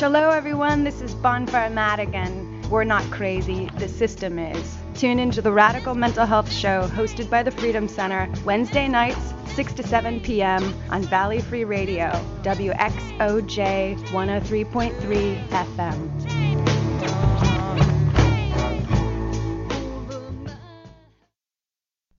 Hello, everyone. This is Bonfire Madigan. We're not crazy, the system is. Tune into the Radical Mental Health Show hosted by the Freedom Center Wednesday nights, 6 to 7 p.m. on Valley Free Radio, WXOJ 103.3 FM.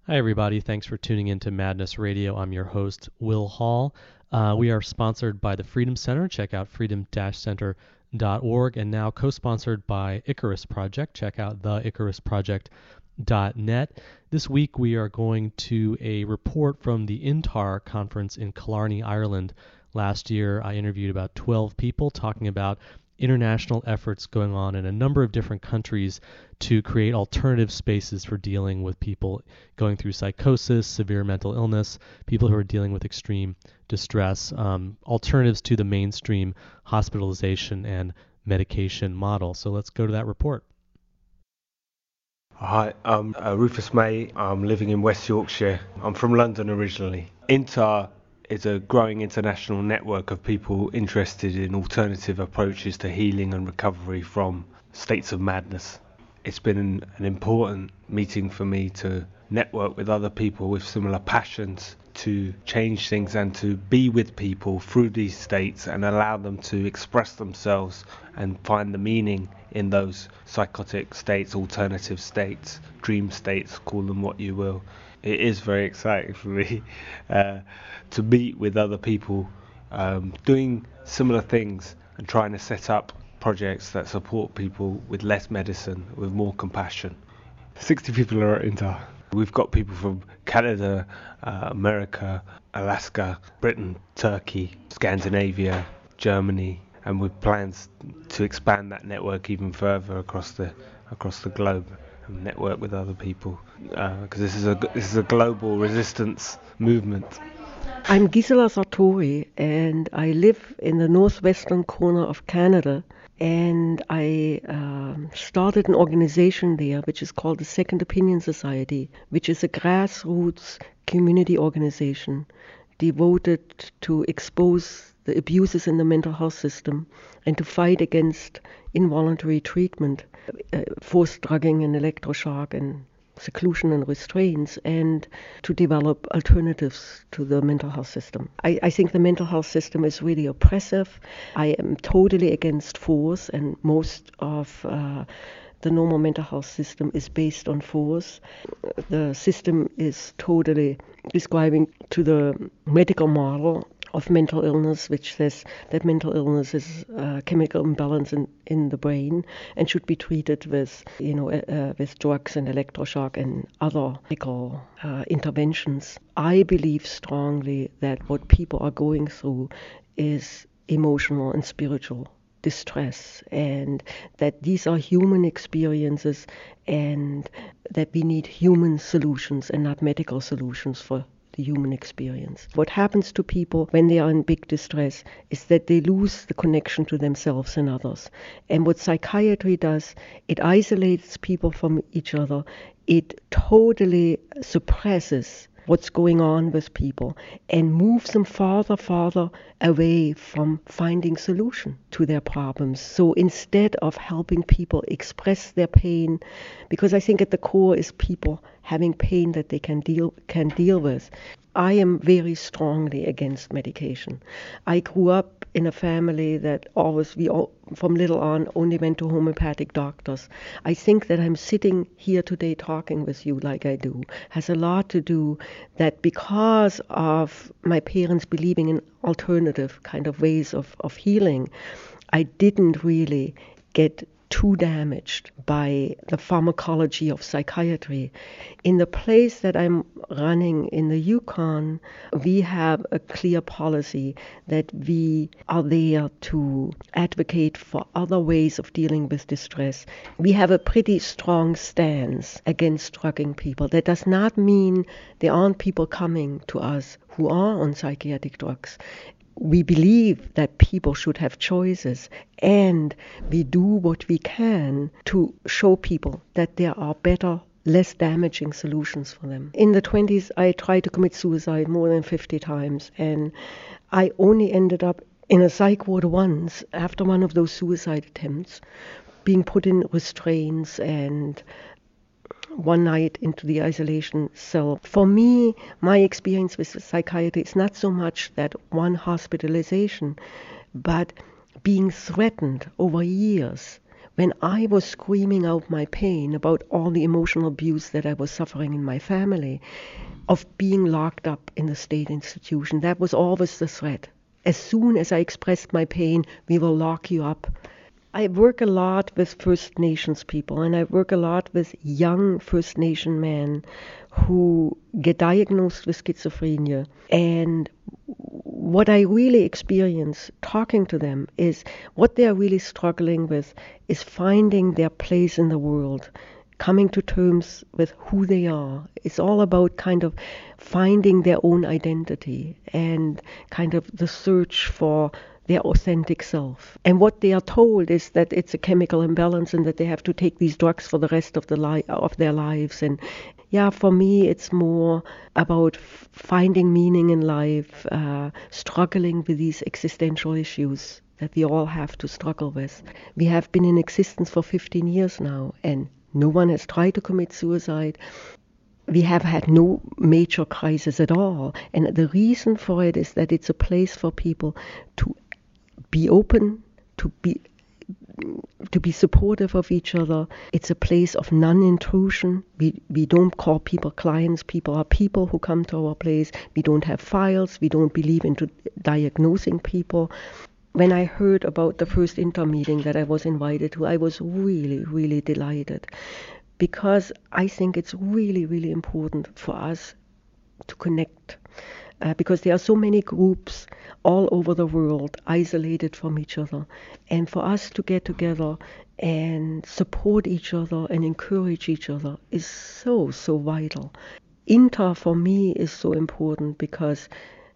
Hi, everybody. Thanks for tuning in to Madness Radio. I'm your host, Will Hall. Uh, we are sponsored by the Freedom Center. Check out freedom-center.org and now co-sponsored by Icarus Project. Check out the icarusproject.net. This week we are going to a report from the INTAR conference in Killarney, Ireland. Last year I interviewed about 12 people talking about international efforts going on in a number of different countries to create alternative spaces for dealing with people going through psychosis, severe mental illness, people who are dealing with extreme distress, um, alternatives to the mainstream hospitalization and medication model. So let's go to that report. Hi, I'm uh, Rufus May. I'm living in West Yorkshire. I'm from London originally. INTAR is a growing international network of people interested in alternative approaches to healing and recovery from states of madness. It's been an, an important meeting for me to network with other people with similar passions to change things and to be with people through these states and allow them to express themselves and find the meaning in those psychotic states, alternative states, dream states, call them what you will. It is very exciting for me uh, to meet with other people um, doing similar things and trying to set up projects that support people with less medicine, with more compassion. 60 people are into. We've got people from Canada, uh, America, Alaska, Britain, Turkey, Scandinavia, Germany, and with plans to expand that network even further across the across the globe and network with other people because uh, this is a this is a global resistance movement. I'm Gisela Sartori, and I live in the northwestern corner of Canada. And I um, started an organization there, which is called the Second Opinion Society, which is a grassroots community organization devoted to expose the abuses in the mental health system and to fight against involuntary treatment, uh, forced drugging and electroshock and seclusion and restraints and to develop alternatives to the mental health system. I, I, think the mental health system is really oppressive. I am totally against force, and most of uh, the normal mental health system is based on force. The system is totally describing to the medical model of mental illness, which says that mental illness is a chemical imbalance in, in the brain and should be treated with, you know, uh, uh, with drugs and electroshock and other medical uh, interventions. I believe strongly that what people are going through is emotional and spiritual distress and that these are human experiences and that we need human solutions and not medical solutions for the human experience. What happens to people when they are in big distress is that they lose the connection to themselves and others. And what psychiatry does, it isolates people from each other, it totally suppresses what's going on with people and moves them farther, farther away from finding solution to their problems. So instead of helping people express their pain, because I think at the core is people having pain that they can deal can deal with. I am very strongly against medication. I grew up in a family that always we all, from little on only went to homeopathic doctors. I think that I'm sitting here today talking with you like I do has a lot to do that because of my parents believing in alternative kind of ways of, of healing, I didn't really get too damaged by the pharmacology of psychiatry. In the place that I'm running in the Yukon, we have a clear policy that we are there to advocate for other ways of dealing with distress. We have a pretty strong stance against drugging people. That does not mean there aren't people coming to us who are on psychiatric drugs we believe that people should have choices and we do what we can to show people that there are better less damaging solutions for them. In the 20s, I tried to commit suicide more than 50 times, and I only ended up in a psych ward once after one of those suicide attempts, being put in restraints and one night into the isolation cell. For me, my experience with psychiatry is not so much that one hospitalization, but being threatened over years when I was screaming out my pain about all the emotional abuse that I was suffering in my family, of being locked up in the state institution. That was always the threat. As soon as I expressed my pain, we will lock you up. I work a lot with First Nations people and I work a lot with young First Nation men who get diagnosed with schizophrenia. And what I really experience talking to them is what they are really struggling with is finding their place in the world, coming to terms with who they are. It's all about kind of finding their own identity and kind of the search for their authentic self. And what they are told is that it's a chemical imbalance and that they have to take these drugs for the rest of the li- of their lives. And yeah, for me, it's more about f- finding meaning in life, uh, struggling with these existential issues that we all have to struggle with. We have been in existence for 15 years now, and no one has tried to commit suicide we have had no major crisis at all. And the reason for it is that it's a place for people to be open, to be to be supportive of each other. It's a place of non-intrusion. We we don't call people clients. People are people who come to our place. We don't have files. We don't believe into diagnosing people. When I heard about the first INTAR meeting that I was invited to, I was really, really delighted because I think it's really, really important for us to connect uh, because there are so many groups all over the world isolated from each other. And for us to get together and support each other and encourage each other is so, so vital. INTAR for me is so important because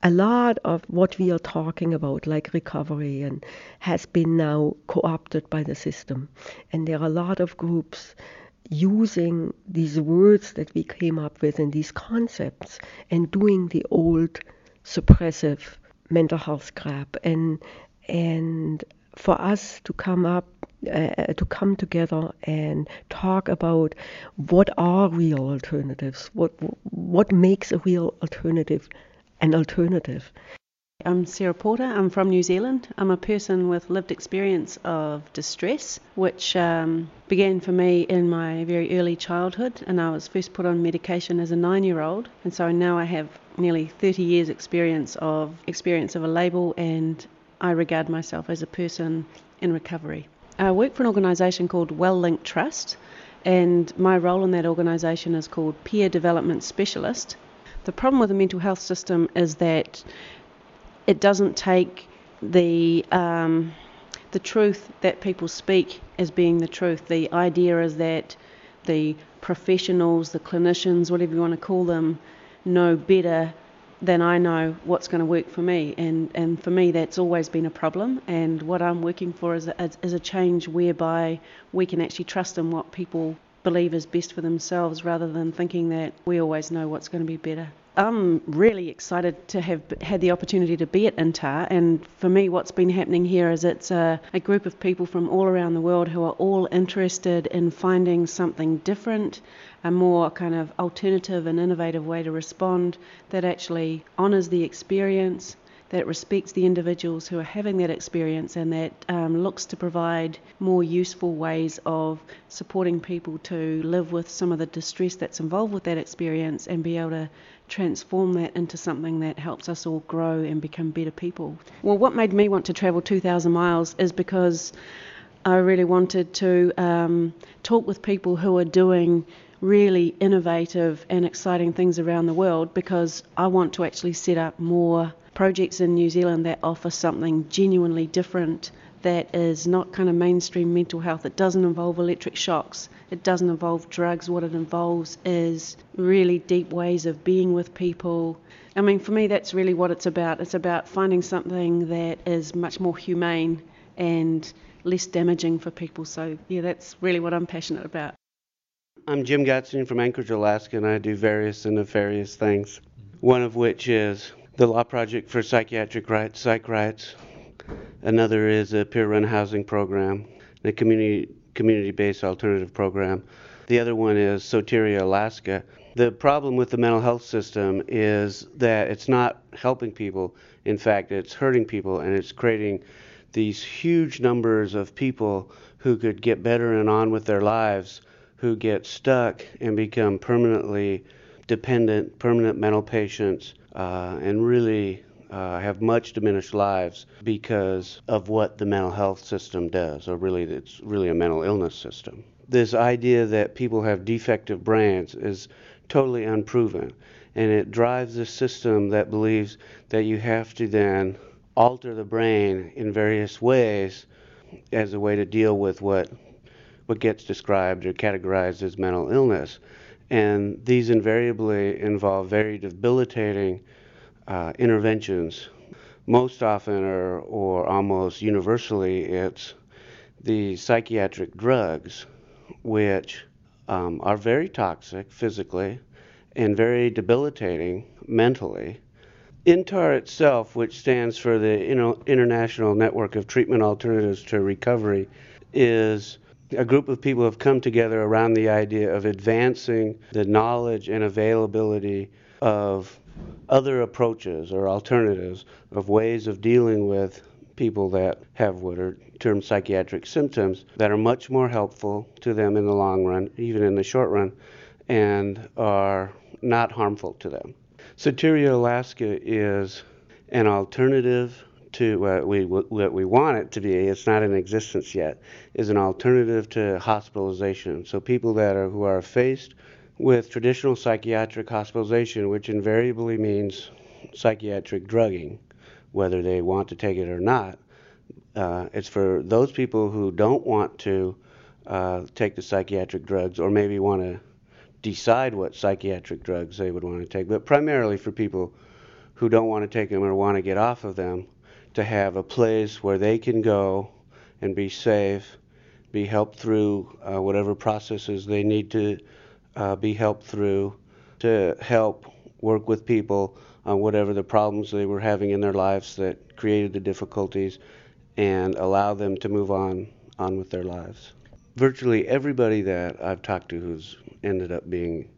a lot of what we are talking about, like recovery, and has been now co opted by the system. And there are a lot of groups using these words that we came up with and these concepts and doing the old suppressive mental health crap. And and for us to come up uh, to come together and talk about what are real alternatives what what makes a real alternative an alternative I'm Sarah Porter. I'm from New Zealand. I'm a person with lived experience of distress, which um, began for me in my very early childhood. And I was first put on medication as a nine year old. And so now I have nearly 30 years' experience of experience of a label, and I regard myself as a person in recovery. I work for an organisation called Wellink Trust, and my role in that organisation is called Peer Development Specialist. The problem with the mental health system is that it doesn't take the um, the truth that people speak as being the truth. The idea is that the professionals, the clinicians, whatever you want to call them, know better than I know what's going to work for me. And, and for me, that's always been a problem. And what I'm working for is a, is a change whereby we can actually trust in what people believe is best for themselves rather than thinking that we always know what's going to be better. I'm really excited to have had the opportunity to be at INTAR, and for me, what's been happening here is it's a, a, group of people from all around the world who are all interested in finding something different, a more kind of alternative and innovative way to respond that actually honours the experience, that respects the individuals who are having that experience and that um, looks to provide more useful ways of supporting people to live with some of the distress that's involved with that experience and be able to transform that into something that helps us all grow and become better people. Well, what made me want to travel 2,000 miles is because I really wanted to um, talk with people who are doing really innovative and exciting things around the world because I want to actually set up more projects in New Zealand that offer something genuinely different that is not kind of mainstream mental health. It doesn't involve electric shocks. It doesn't involve drugs. What it involves is really deep ways of being with people. I mean, for me, that's really what it's about. It's about finding something that is much more humane and less damaging for people. So, yeah, that's really what I'm passionate about. I'm Jim Gottstein from Anchorage, Alaska, and I do various and nefarious things. One of which is the Law Project for Psychiatric Rights, Psych Rights, Another is a peer-run housing program, a community community-based alternative program. The other one is Soteria Alaska. The problem with the mental health system is that it's not helping people. In fact, it's hurting people and it's creating these huge numbers of people who could get better and on with their lives who get stuck and become permanently dependent, permanent mental patients, uh, and really uh, have much diminished lives because of what the mental health system does, or really, it's really a mental illness system. This idea that people have defective brains is totally unproven, and it drives a system that believes that you have to then alter the brain in various ways as a way to deal with what what gets described or categorized as mental illness. And these invariably involve very debilitating uh, interventions. Most often, or, or almost universally, it's the psychiatric drugs, which um, are very toxic physically and very debilitating mentally. INTAR itself, which stands for the International Network of Treatment Alternatives to Recovery, is a group of people have come together around the idea of advancing the knowledge and availability of other approaches or alternatives of ways of dealing with people that have what are termed psychiatric symptoms that are much more helpful to them in the long run, even in the short run, and are not harmful to them. Soteria Alaska is an alternative to what we what we want it to be. It's not in existence yet. Is an alternative to hospitalization. So people that are who are faced with traditional psychiatric hospitalization, which invariably means psychiatric drugging, whether they want to take it or not. Uh, it's for those people who don't want to uh, take the psychiatric drugs or maybe want to decide what psychiatric drugs they would want to take, but primarily for people who don't want to take them or want to get off of them to have a place where they can go and be safe, be helped through uh, whatever processes they need to uh, be helped through to help work with people on whatever the problems they were having in their lives that created the difficulties and allow them to move on on with their lives. Virtually everybody that I've talked to who's ended up being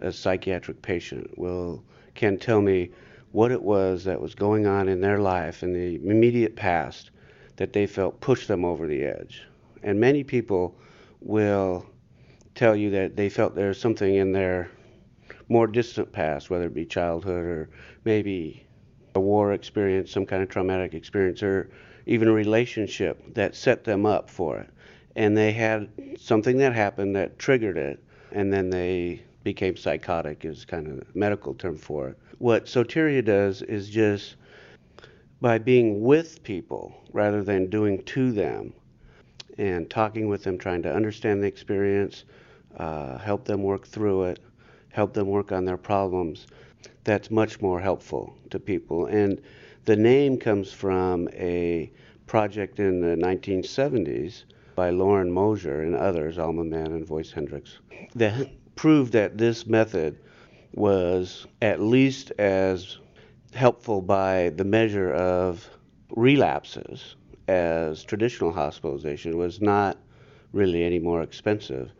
a psychiatric patient will can tell me what it was that was going on in their life in the immediate past that they felt pushed them over the edge. And many people will tell you that they felt there was something in their more distant past, whether it be childhood or maybe a war experience, some kind of traumatic experience, or even a relationship that set them up for it. And they had something that happened that triggered it, and then they became psychotic, is kind of a medical term for it. What Soteria does is just by being with people rather than doing to them and talking with them, trying to understand the experience, uh, help them work through it, help them work on their problems. That's much more helpful to people. And the name comes from a project in the 1970s by Loren Mosher and others, Alma Menn and Voyce Hendrix, that proved that this method was at least as helpful by the measure of relapses as traditional hospitalization was not really any more expensive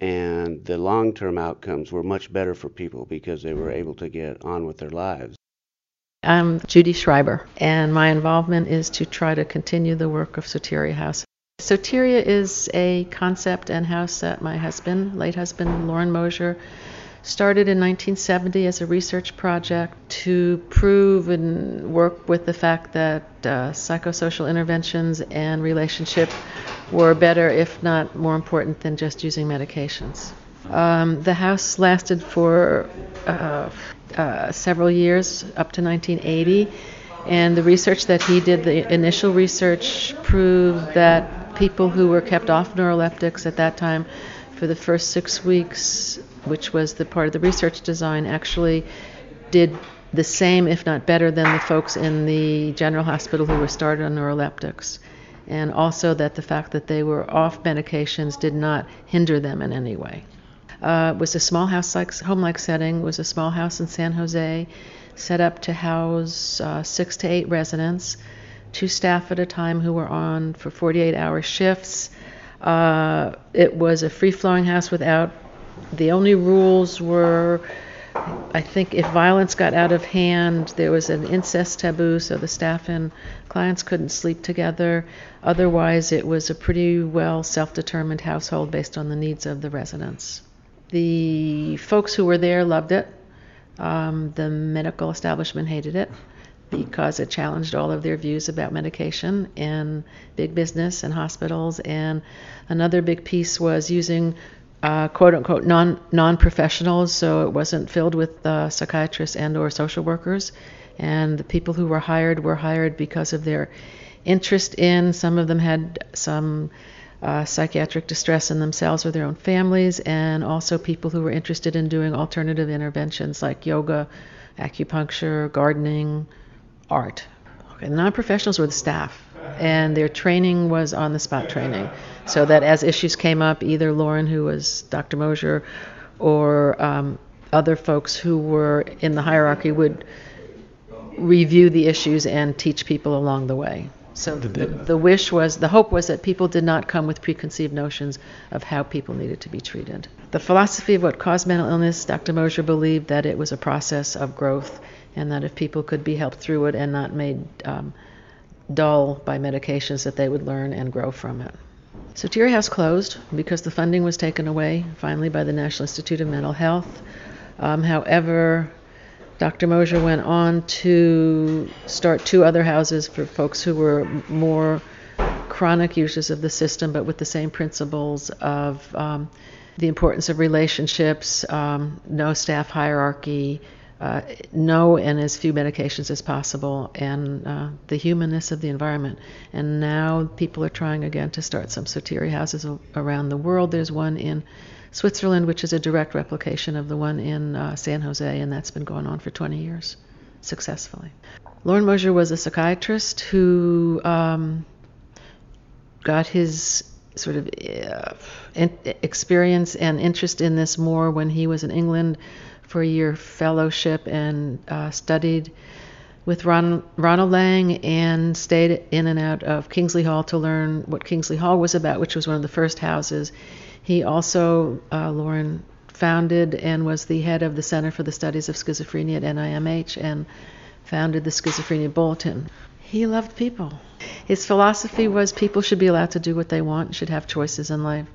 and the long term outcomes were much better for people because they were able to get on with their lives. I'm Judy Schreiber, and my involvement is to try to continue the work of Soteria House. Soteria is a concept and house that my husband, late husband, Loren Mosher, started in 1970 as a research project to prove and work with the fact that uh, psychosocial interventions and relationship were better, if not more important, than just using medications. Um, the house lasted for uh, uh, several years, up to 1980, and the research that he did, the initial research, proved that people who were kept off neuroleptics at that time for the first six weeks, which was the part of the research design, actually did the same, if not better, than the folks in the general hospital who were started on neuroleptics. And also that the fact that they were off medications did not hinder them in any way. Uh, it was a small house like home-like setting. Was a small house in San Jose, set up to house uh, six to eight residents. two staff at a time who were on for 48 hour shifts. Uh, it was a free flowing house without, the only rules were I think if violence got out of hand, there was an incest taboo, so the staff and clients couldn't sleep together. Otherwise, it was a pretty well self determined household based on the needs of the residents. The folks who were there loved it. Um, the medical establishment hated it because it challenged all of their views about medication and big business and hospitals. And another big piece was using uh, quote unquote non non professionals, so it wasn't filled with uh, psychiatrists and or social workers. And the people who were hired were hired because of their interest in. Some of them had some uh, psychiatric distress in themselves or their own families, and also people who were interested in doing alternative interventions like yoga, acupuncture, gardening, art. Okay, the non professionals were the staff and their training was on the spot training. So that as issues came up, either Loren, who was Dr. Mosher, or um, other folks who were in the hierarchy would review the issues and teach people along the way. So the, the wish was, the hope was that people did not come with preconceived notions of how people needed to be treated. The philosophy of what caused mental illness, Dr. Mosher believed that it was a process of growth and that if people could be helped through it and not made um, dull by medications that they would learn and grow from it. Soteria House closed because the funding was taken away finally by the National Institute of Mental Health. Um, however, Dr. Mosher went on to start two other houses for folks who were more chronic users of the system, but with the same principles of um, the importance of relationships, um, no staff hierarchy, uh, no and as few medications as possible, and uh, the humanness of the environment. And now people are trying again to start some Soteria houses around the world. There's one in Switzerland, which is a direct replication of the one in uh, San Jose, and that's been going on for 20 years successfully. Loren Mosher was a psychiatrist who um, got his sort of uh, experience and interest in this more when he was in England for year fellowship and uh, studied with Ron, Ronald Laing and stayed in and out of Kingsley Hall to learn what Kingsley Hall was about, which was one of the first houses. He also, uh, Loren, founded and was the head of the Center for the Studies of Schizophrenia at NIMH and founded the Schizophrenia Bulletin. He loved people. His philosophy was people should be allowed to do what they want, should have choices in life,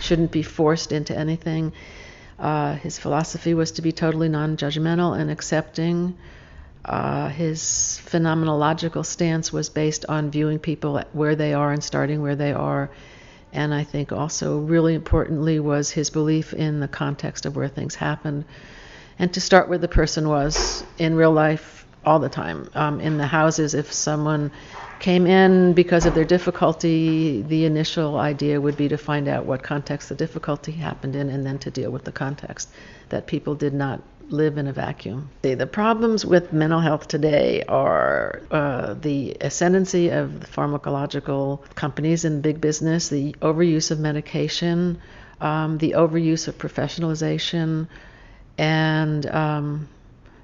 shouldn't be forced into anything. Uh, his philosophy was to be totally non judgmental and accepting. Uh, his phenomenological stance was based on viewing people where they are and starting where they are. And I think also, really importantly, was his belief in the context of where things happened and to start where the person was in real life all the time. Um, in the houses, if someone came in because of their difficulty, the initial idea would be to find out what context the difficulty happened in and then to deal with the context that people did not live in a vacuum. The problems with mental health today are uh, the ascendancy of pharmacological companies and big business, the overuse of medication, um, the overuse of professionalization, and um,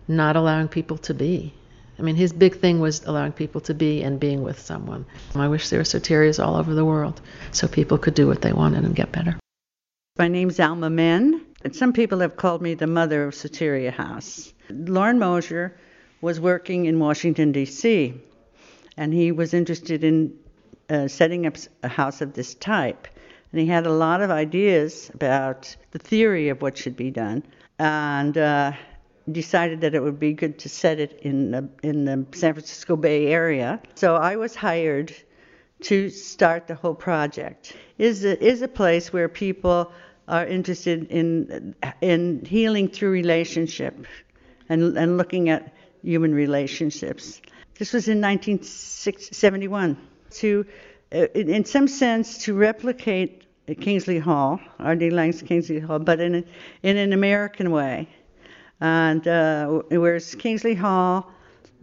not allowing people to be. I mean, his big thing was allowing people to be and being with someone. I wish there were soterias all over the world so people could do what they wanted and get better. My name's Alma Menn, and some people have called me the mother of Soteria House. Loren Mosher was working in Washington, D.C., and he was interested in uh, setting up a house of this type. And he had a lot of ideas about the theory of what should be done. And uh, decided that it would be good to set it in the, in the San Francisco Bay Area. So I was hired to start the whole project. Is a, is a place where people are interested in in healing through relationship and and looking at human relationships. This was in 1971 to uh, in some sense to replicate Kingsley Hall, R.D. Laing's Kingsley Hall, but in a, in an American way and uh, whereas Kingsley Hall,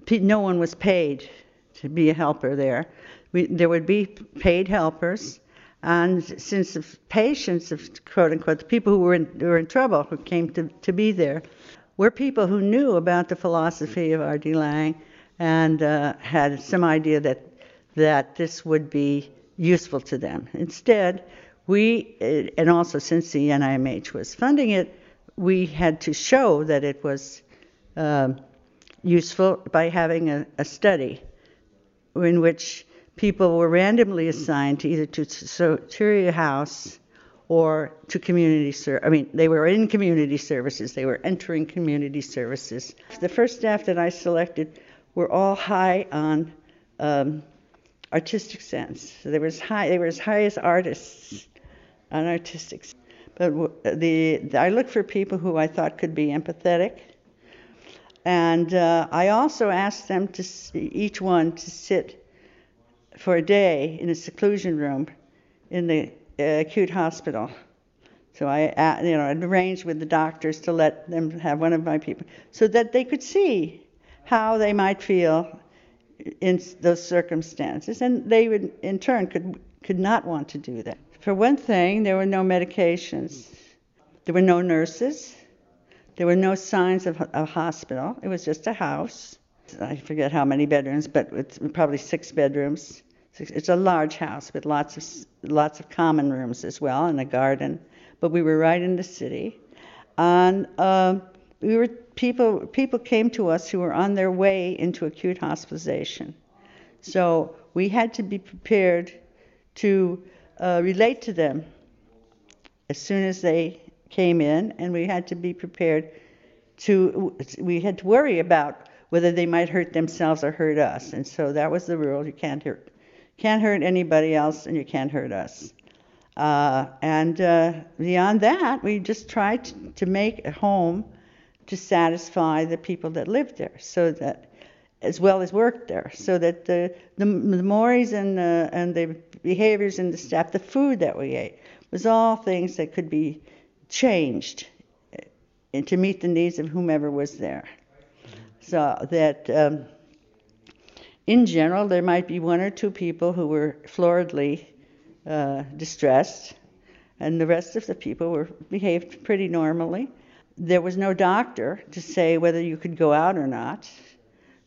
no one was paid to be a helper there. We, there would be paid helpers, and since the patients, of quote unquote, the people who were in, who were in trouble, who came to, to be there, were people who knew about the philosophy of R.D. Laing and uh, had some idea that that this would be useful to them. Instead, we, and also since the NIMH was funding it, we had to show that it was um, useful by having a, a study in which people were randomly assigned to either to Soteria House or to community service. I mean, they were in community services. They were entering community services. The first staff that I selected were all high on um, artistic sense. So they high. They were as high as artists on artistic. But the, I looked for people who I thought could be empathetic. And uh, I also asked them to each one to sit for a day in a seclusion room in the uh, acute hospital. So I, uh, you know, arranged with the doctors to let them have one of my people, so that they could see how they might feel in those circumstances, and they would, in turn, could could not want to do that. For one thing, there were no medications, there were no nurses, there were no signs of a hospital. It was just a house. I forget how many bedrooms, but it's probably six bedrooms. It's a large house with lots of lots of common rooms as well and a garden. But we were right in the city, and uh, we were people people came to us who were on their way into acute hospitalization. So we had to be prepared to uh, relate to them as soon as they came in, and we had to be prepared to we had to worry about whether they might hurt themselves or hurt us. And so that was the rule. You can't hurt, can't hurt anybody else, and you can't hurt us. Uh, and uh, beyond that, we just tried to, to make a home to satisfy the people that lived there, so that as well as worked there, so that the the, the mores and the, and the behaviors in the staff, the food that we ate, was all things that could be changed uh, to meet the needs of whomever was there. So that um, in general, there might be one or two people who were floridly uh, distressed, and the rest of the people were behaved pretty normally. There was no doctor to say whether you could go out or not.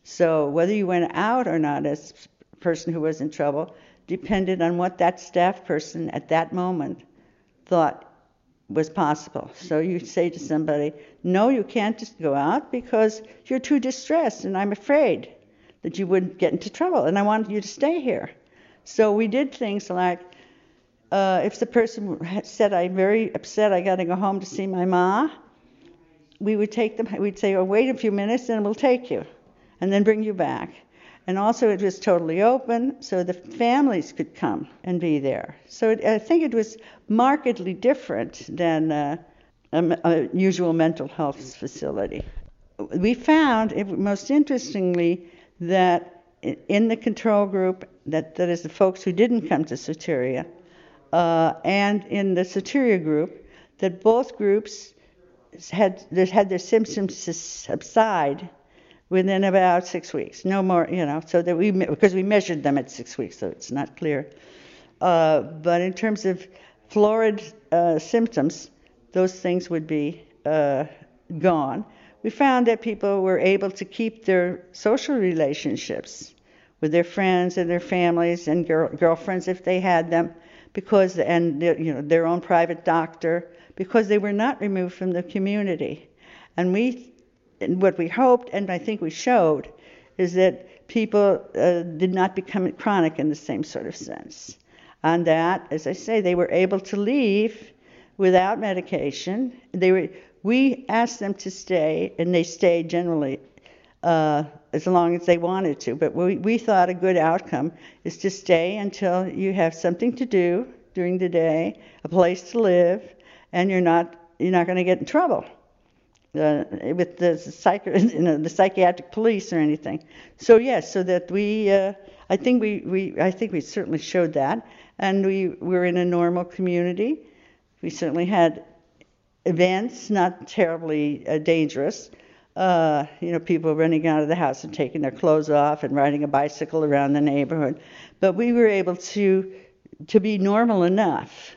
So whether you went out or not as a person who was in trouble depended on what that staff person at that moment thought was possible. So you say to somebody, No, you can't just go out because you're too distressed, and I'm afraid that you would get into trouble, and I want you to stay here. So we did things like uh, if the person said, I'm very upset, I got to go home to see my ma, we would take them, we'd say, oh, wait a few minutes and we'll take you, and then bring you back. And also, it was totally open, so the families could come and be there. So it, I think it was markedly different than a, a, usual mental health facility. We found, it, most interestingly, that in the control group, that, that is the folks who didn't come to Soteria, uh, and in the Soteria group, that both groups had, had their symptoms subside within about six weeks. No more, you know, so that we, because we measured them at six weeks, so it's not clear. Uh, but in terms of florid uh, symptoms, those things would be uh, gone. We found that people were able to keep their social relationships with their friends and their families and girl, girlfriends if they had them, because and you know their own private doctor, because they were not removed from the community. And we and what we hoped, and I think we showed, is that people uh, did not become chronic in the same sort of sense. And that, as I say, they were able to leave without medication. They were, we asked them to stay, and they stayed generally uh, as long as they wanted to. But we, we thought a good outcome is to stay until you have something to do during the day, a place to live, and you're not you're not going to get in trouble uh, with the, psych- you know, the psychiatric police or anything. So yes, so that we, uh, I think we, we, I think we certainly showed that, and we were in a normal community. We certainly had events, not terribly uh, dangerous. Uh, you know, people running out of the house and taking their clothes off and riding a bicycle around the neighborhood. But we were able to to be normal enough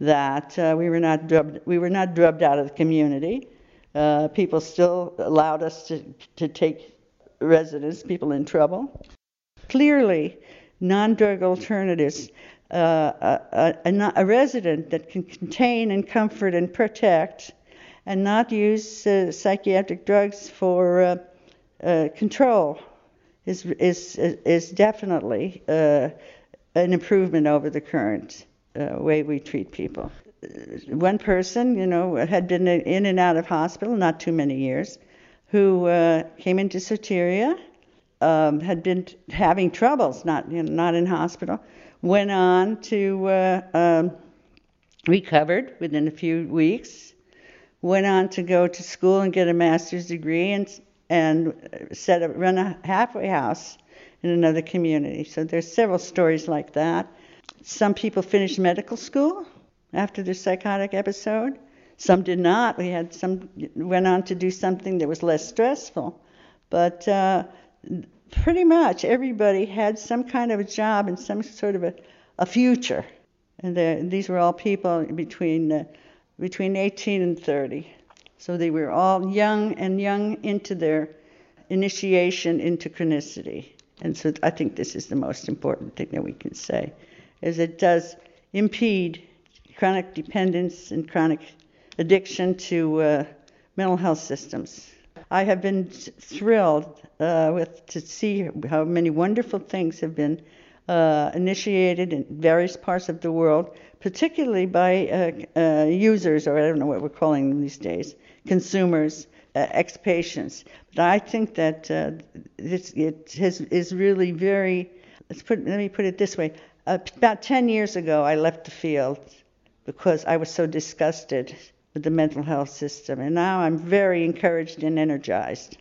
that uh, we were not drubbed, we were not drubbed out of the community. Uh, people still allowed us to, to take residents, people in trouble. Clearly, non drug alternatives, uh, a, a, a, resident that can contain and comfort and protect and not use uh, psychiatric drugs for uh, uh control is, is, is definitely uh, an improvement over the current way we treat people. One person, you know, had been in and out of hospital, not too many years, who came into Soteria um, had been having troubles, not you know, not in hospital, went on to uh, um, recovered within a few weeks, went on to go to school and get a master's degree and and set up run a halfway house in another community. So there's several stories like that. Some people finished medical school after the psychotic episode. Some did not. We had some went on to do something that was less stressful. But uh, pretty much everybody had some kind of a job and some sort of a, a future. And these were all people between uh, between 18 and 30. So they were all young and young into their initiation into chronicity. And so I think this is the most important thing that we can say, is it does impede chronic dependence and chronic addiction to uh, mental health systems. I have been thrilled uh, with to see how many wonderful things have been uh, initiated in various parts of the world, particularly by uh, uh users, or I don't know what we're calling them these days, consumers, uh, ex-patients. But I think that this, it has, is really very. Let's put. Let me put it this way. about 10 years ago, I left the field because I was so disgusted with the mental health system. And now I'm very encouraged and energized.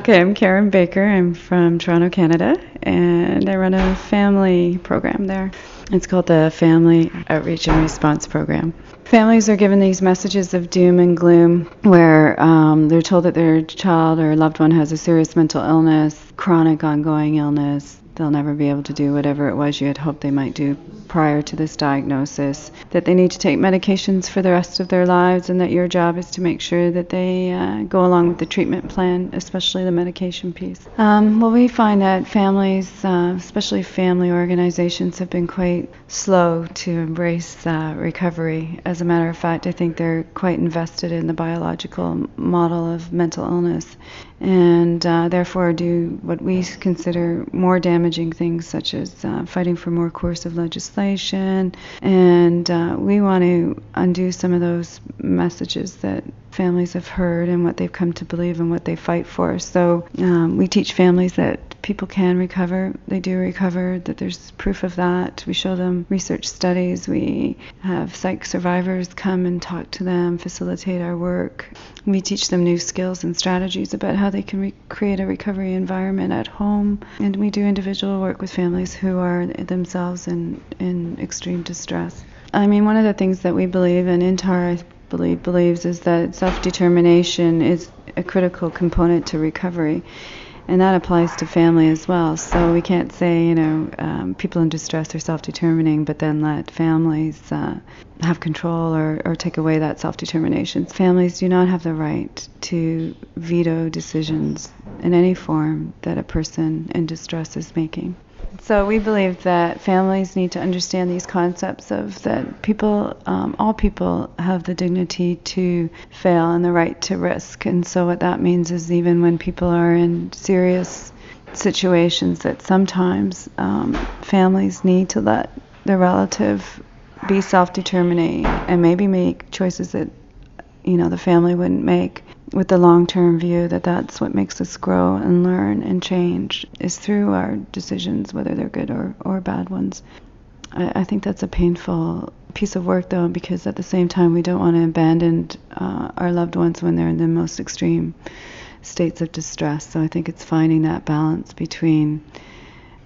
Okay, I'm Karen Baker. I'm from Toronto, Canada, and I run a family program there. It's called the Family Outreach and Response Program. Families are given these messages of doom and gloom where um, they're told that their child or loved one has a serious mental illness, chronic ongoing illness, they'll never be able to do whatever it was you had hoped they might do prior to this diagnosis, that they need to take medications for the rest of their lives, and that your job is to make sure that they uh, go along with the treatment plan, especially the medication piece. Um, well, we find that families, uh, especially family organizations, have been quite slow to embrace uh, recovery. As a matter of fact, I think they're quite invested in the biological model of mental illness and uh, therefore do what we consider more damaging things, such as uh, fighting for more coercive legislation. And uh, we want to undo some of those messages that families have heard and what they've come to believe and what they fight for. So um, we teach families that people can recover. They do recover, that there's proof of that. We show them research studies. We have psych survivors come and talk to them, facilitate our work. We teach them new skills and strategies about how they can re- create a recovery environment at home. And we do individual work with families who are themselves in, in extreme distress. I mean, one of the things that we believe, and INTAR, I believe, believes, is that self determination is a critical component to recovery and that applies to family as well. So we can't say, you know, um, people in distress are self-determining, but then let families uh, have control or, or take away that self-determination. Families do not have the right to veto decisions in any form that a person in distress is making. So we believe that families need to understand these concepts of that people, um, all people, have the dignity to fail and the right to risk. And so what that means is even when people are in serious situations, that sometimes um, families need to let their relative be self-determining and maybe make choices that you know the family wouldn't make with the long term view that that's what makes us grow and learn and change is through our decisions, whether they're good or, or bad ones. I, I think that's a painful piece of work, though, because at the same time, we don't want to abandon uh, our loved ones when they're in the most extreme states of distress. So I think it's finding that balance between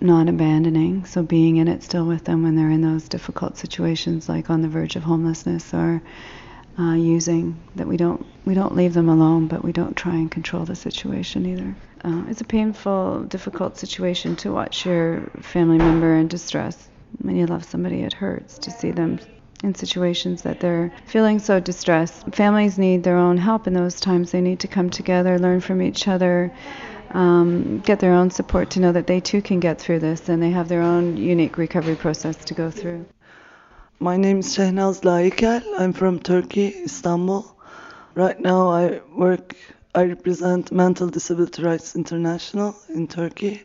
not abandoning, so being in it still with them when they're in those difficult situations, like on the verge of homelessness or uh, using that we don't we don't leave them alone, but we don't try and control the situation either. Uh, it's a painful, difficult situation to watch your family member in distress. When you love somebody, it hurts to see them in situations that they're feeling so distressed. Families need their own help in those times. They need to come together, learn from each other, um, get their own support to know that they too can get through this and they have their own unique recovery process to go through. My name is Shehnaz Laikal. I'm from Turkey, Istanbul. Right now I work, I represent Mental Disability Rights International in Turkey.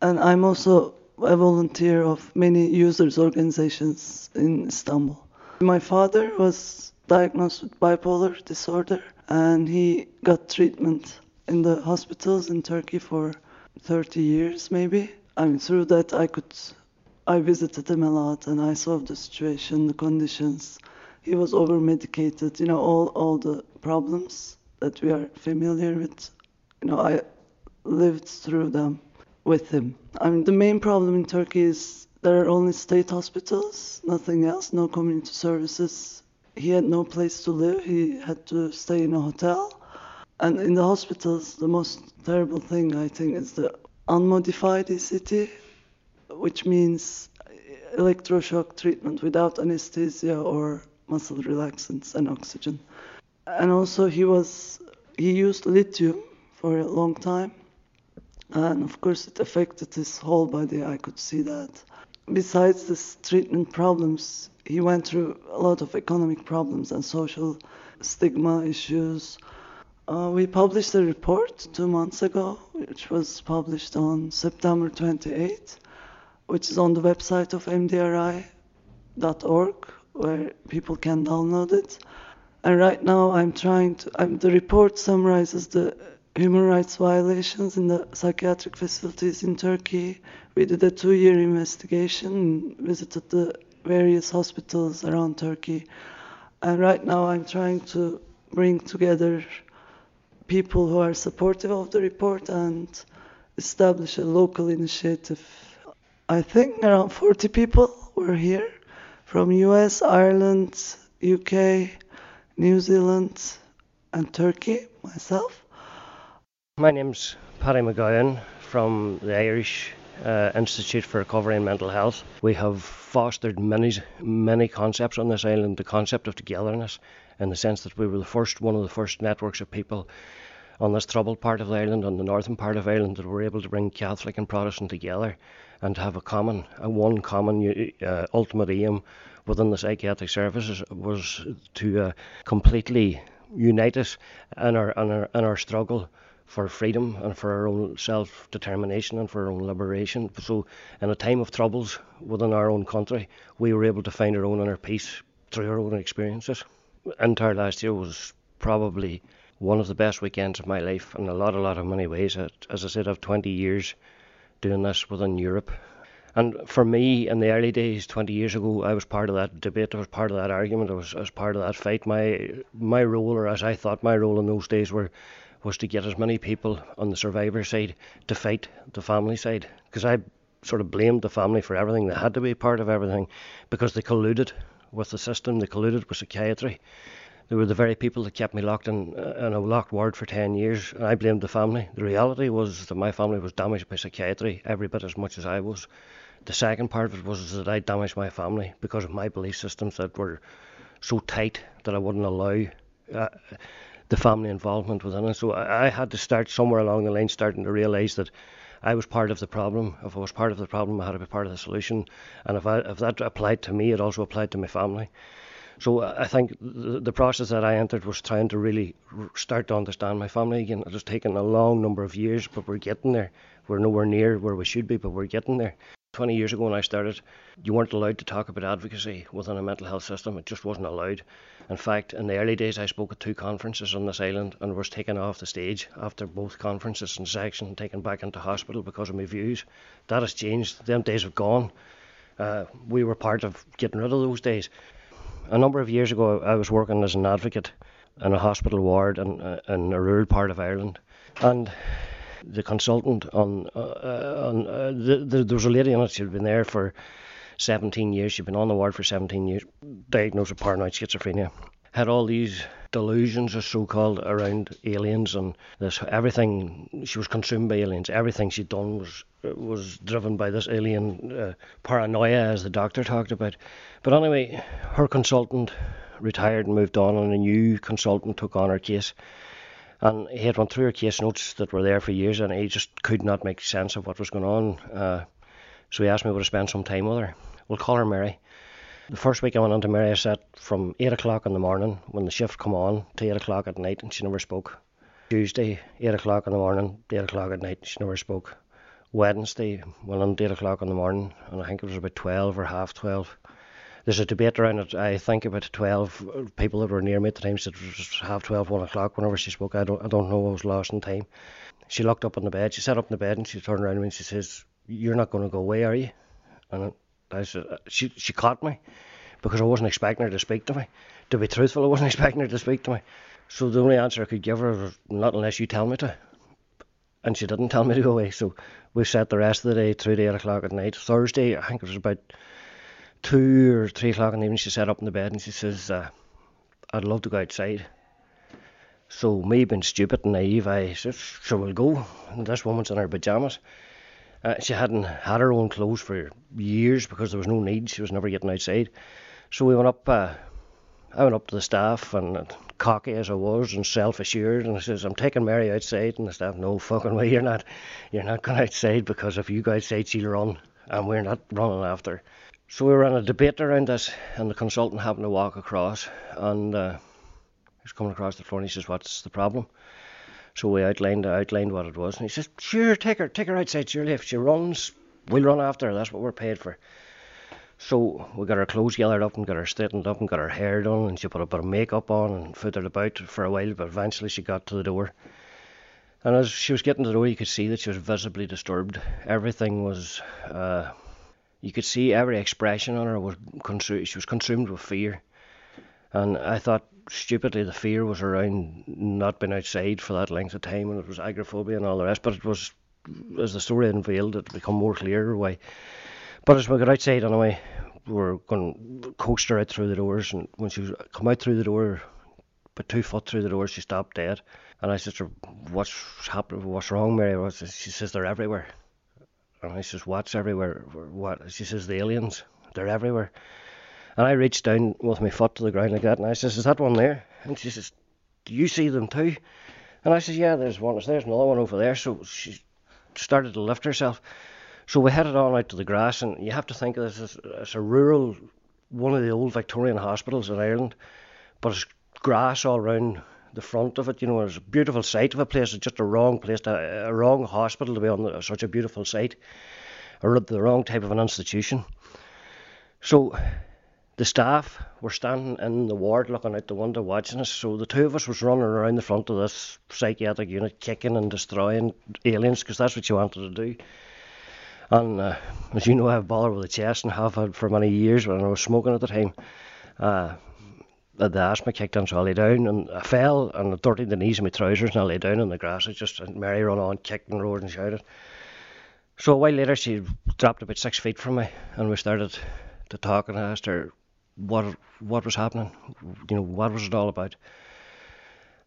And I'm also a volunteer of many users organizations in Istanbul. My father was diagnosed with bipolar disorder and he got treatment in the hospitals in Turkey for 30 years maybe. I mean through that I could I visited him a lot and I saw the situation, the conditions. He was over medicated, you know, all, all the problems that we are familiar with. You know, I lived through them with him. I mean, the main problem in Turkey is there are only state hospitals, nothing else, no community services. He had no place to live, he had to stay in a hotel. And in the hospitals, the most terrible thing I think is the unmodified ECT, which means electroshock treatment without anesthesia or muscle relaxants and oxygen. And also he was he used lithium for a long time and of course it affected his whole body I could see that. Besides this treatment problems, he went through a lot of economic problems and social stigma issues. Uh, we published a report two months ago, which was published on September 28 which is on the website of mdri.org, where people can download it. And right now, I'm trying to. I'm, the report summarizes the human rights violations in the psychiatric facilities in Turkey. We did a two-year investigation, visited the various hospitals around Turkey, and right now I'm trying to bring together people who are supportive of the report and establish a local initiative I think around 40 people were here from US, Ireland, UK, New Zealand, and Turkey, myself. My name's Paddy McGowan from the Irish uh, Institute for Recovery and Mental Health. We have fostered many, many concepts on this island. The concept of togetherness, in the sense that we were the first, one of the first networks of people on this troubled part of the island, on the northern part of Ireland, that were able to bring Catholic and Protestant together and to have a common, a one common uh, ultimate aim within the psychiatric services was to uh, completely unite us in our, in our in our struggle for freedom and for our own self determination and for our own liberation. So, in a time of troubles within our own country, we were able to find our own inner peace through our own experiences. INTAR last year was probably one of the best weekends of my life in a lot, a lot of many ways. As I said, I've 20 years doing this within Europe. And for me, in the early days, 20 years ago, I was part of that debate. I was part of that argument. I was, I was part of that fight. My my role, or as I thought my role in those days, were was to get as many people on the survivor side to fight the family side. Because I sort of blamed the family for everything. They had to be part of everything because they colluded with the system. They colluded with psychiatry. They were the very people that kept me locked in, uh, in a locked ward for 10 years, and I blamed the family. The reality was that my family was damaged by psychiatry every bit as much as I was. The second part of it was that I damaged my family because of my belief systems that were so tight that I wouldn't allow uh, the family involvement within it. So I, I had to start somewhere along the line, starting to realise that I was part of the problem. If I was part of the problem, I had to be part of the solution. And if I, if that applied to me, it also applied to my family. So uh, I think the process that I entered was trying to really start to understand my family again. It has taken a long number of years, but we're getting there. We're nowhere near where we should be, but we're getting there. 20 years ago when I started, you weren't allowed to talk about advocacy within a mental health system. It just wasn't allowed. In fact, in the early days, I spoke at two conferences on this island and was taken off the stage after both conferences in section, taken back into hospital because of my views. That has changed. Them days have gone. Uh, we were part of getting rid of those days a number of years ago, I was working as an advocate in a hospital ward in, uh, in a rural part of Ireland, and the consultant on, uh, on uh, the, the, there was a lady on it. She'd been there for 17 years. She'd been on the ward for 17 years, diagnosed with paranoid schizophrenia. Had all these delusions, as so-called, around aliens and this everything. She was consumed by aliens. Everything she'd done was was driven by this alien uh, paranoia, as the doctor talked about. But anyway, her consultant retired and moved on, and a new consultant took on her case. And he had run through her case notes that were there for years, and he just could not make sense of what was going on. Uh, so he asked me would I spend some time with her. We'll call her Mary. The first week I went on to Mary, from 8 o'clock in the morning when the shift come on to 8 o'clock at night, and she never spoke. Tuesday, 8 o'clock in the morning, 8 o'clock at night, she never spoke. Wednesday, went on 8 o'clock in the morning, and I think it was about 12 or half 12 there's a debate around it. I think about 12 people that were near me at the time said it was half 12, 1 o'clock whenever she spoke. I don't, I don't know. I was lost in time. She looked up on the bed. She sat up in the bed and she turned around to me and she says, You're not going to go away, are you? And I said, she, she caught me because I wasn't expecting her to speak to me. To be truthful, I wasn't expecting her to speak to me. So the only answer I could give her was, Not unless you tell me to. And she didn't tell me to go away. So we sat the rest of the day through to 8 o'clock at night. Thursday, I think it was about two or three o'clock in the evening, she sat up in the bed and she says, uh, I'd love to go outside. So, me being stupid and naive, I said, Sure, we'll go. And this woman's in her pyjamas. Uh, she hadn't had her own clothes for years because there was no need. She was never getting outside. So we went up. Uh, I went up to the staff and cocky as I was and self-assured, and I says, "I'm taking Mary outside." And the staff, "No fucking way, you're not. You're not going outside because if you go outside, she'll run, and we're not running after." So we were in a debate around this, and the consultant happened to walk across, and uh, he's coming across the floor, and he says, "What's the problem?" So we outlined outlined what it was, and he says, "Sure, take her, take her outside. Surely, if she runs, we'll run after her. That's what we're paid for." So we got her clothes gathered up and got her straightened up and got her hair done, and she put a bit of makeup on and footed about for a while, but eventually she got to the door. And as she was getting to the door, you could see that she was visibly disturbed. Everything was uh, you could see every expression on her was consumed. She was consumed with fear, and I thought stupidly the fear was around not being outside for that length of time, and it was agoraphobia and all the rest. But it was as the story unveiled, it became more clear why. But as we got outside anyway, we were going to coax her out through the doors, and when she was come out through the door, but two foot through the door, she stopped dead. And I said to her, "What's happening? What's wrong, Mary?" She says, "They're everywhere." And I says, What's everywhere? What? She says, The aliens. They're everywhere. And I reached down with my foot to the ground like that, and I says, Is that one there? And she says, Do you see them too? And I says, Yeah, there's one. There's another one over there. So she started to lift herself. So we headed on out to the grass, and you have to think of this as, as a rural, one of the old Victorian hospitals in Ireland, but it's grass all round the front of it. You know, it's a beautiful site of a place. It's just a wrong place, to, a wrong hospital to be on the, such a beautiful site, or the wrong type of an institution. So the staff were standing in the ward looking out the window watching us. So the two of us was running around the front of this psychiatric unit, kicking and destroying aliens because that's what you wanted to do. And uh, as you know, I have bother with the chest and have had for many years when I was smoking at the time. Uh, the asthma kicked in, so I lay down and I fell and I dirtied the knees of my trousers and I lay down in the grass. It just and Mary ran on, kicked and roared and shouted. So a while later, she dropped about six feet from me, and we started to talk. And I asked her what what was happening, you know, what was it all about.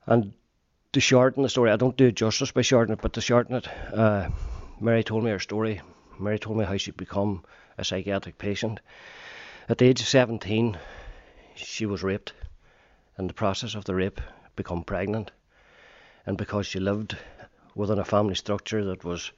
And to shorten the story, I don't do it justice by shortening it, but to shorten it, uh, Mary told me her story. Mary told me how she'd become a psychiatric patient. At the age of 17, she was raped. In the process of the rape, become pregnant. And because she lived within a family structure that was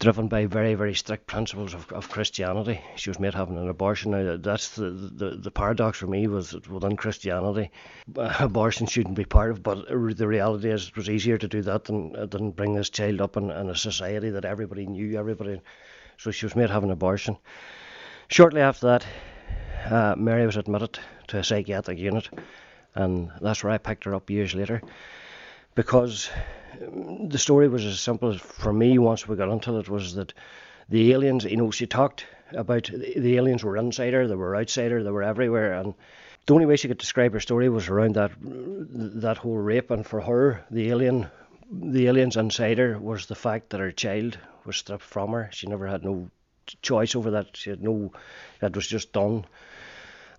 driven by very, very strict principles of, of Christianity. She was made having an abortion. Now, that's the, the, the paradox for me was that within Christianity, abortion shouldn't be part of. But the reality is, it was easier to do that than than bring this child up in, in a society that everybody knew, everybody. So she was made having an abortion. Shortly after that, uh, Mary was admitted to a psychiatric unit, and that's where I picked her up years later. Because um, the story was as simple as for me once we got into it was that the aliens, you know, she talked about the aliens were inside her, they were outside her, they were everywhere, and the only way she could describe her story was around that that whole rape. And for her, the alien, the aliens inside her was the fact that her child was stripped from her. She never had no choice over that. She had no, that was just done.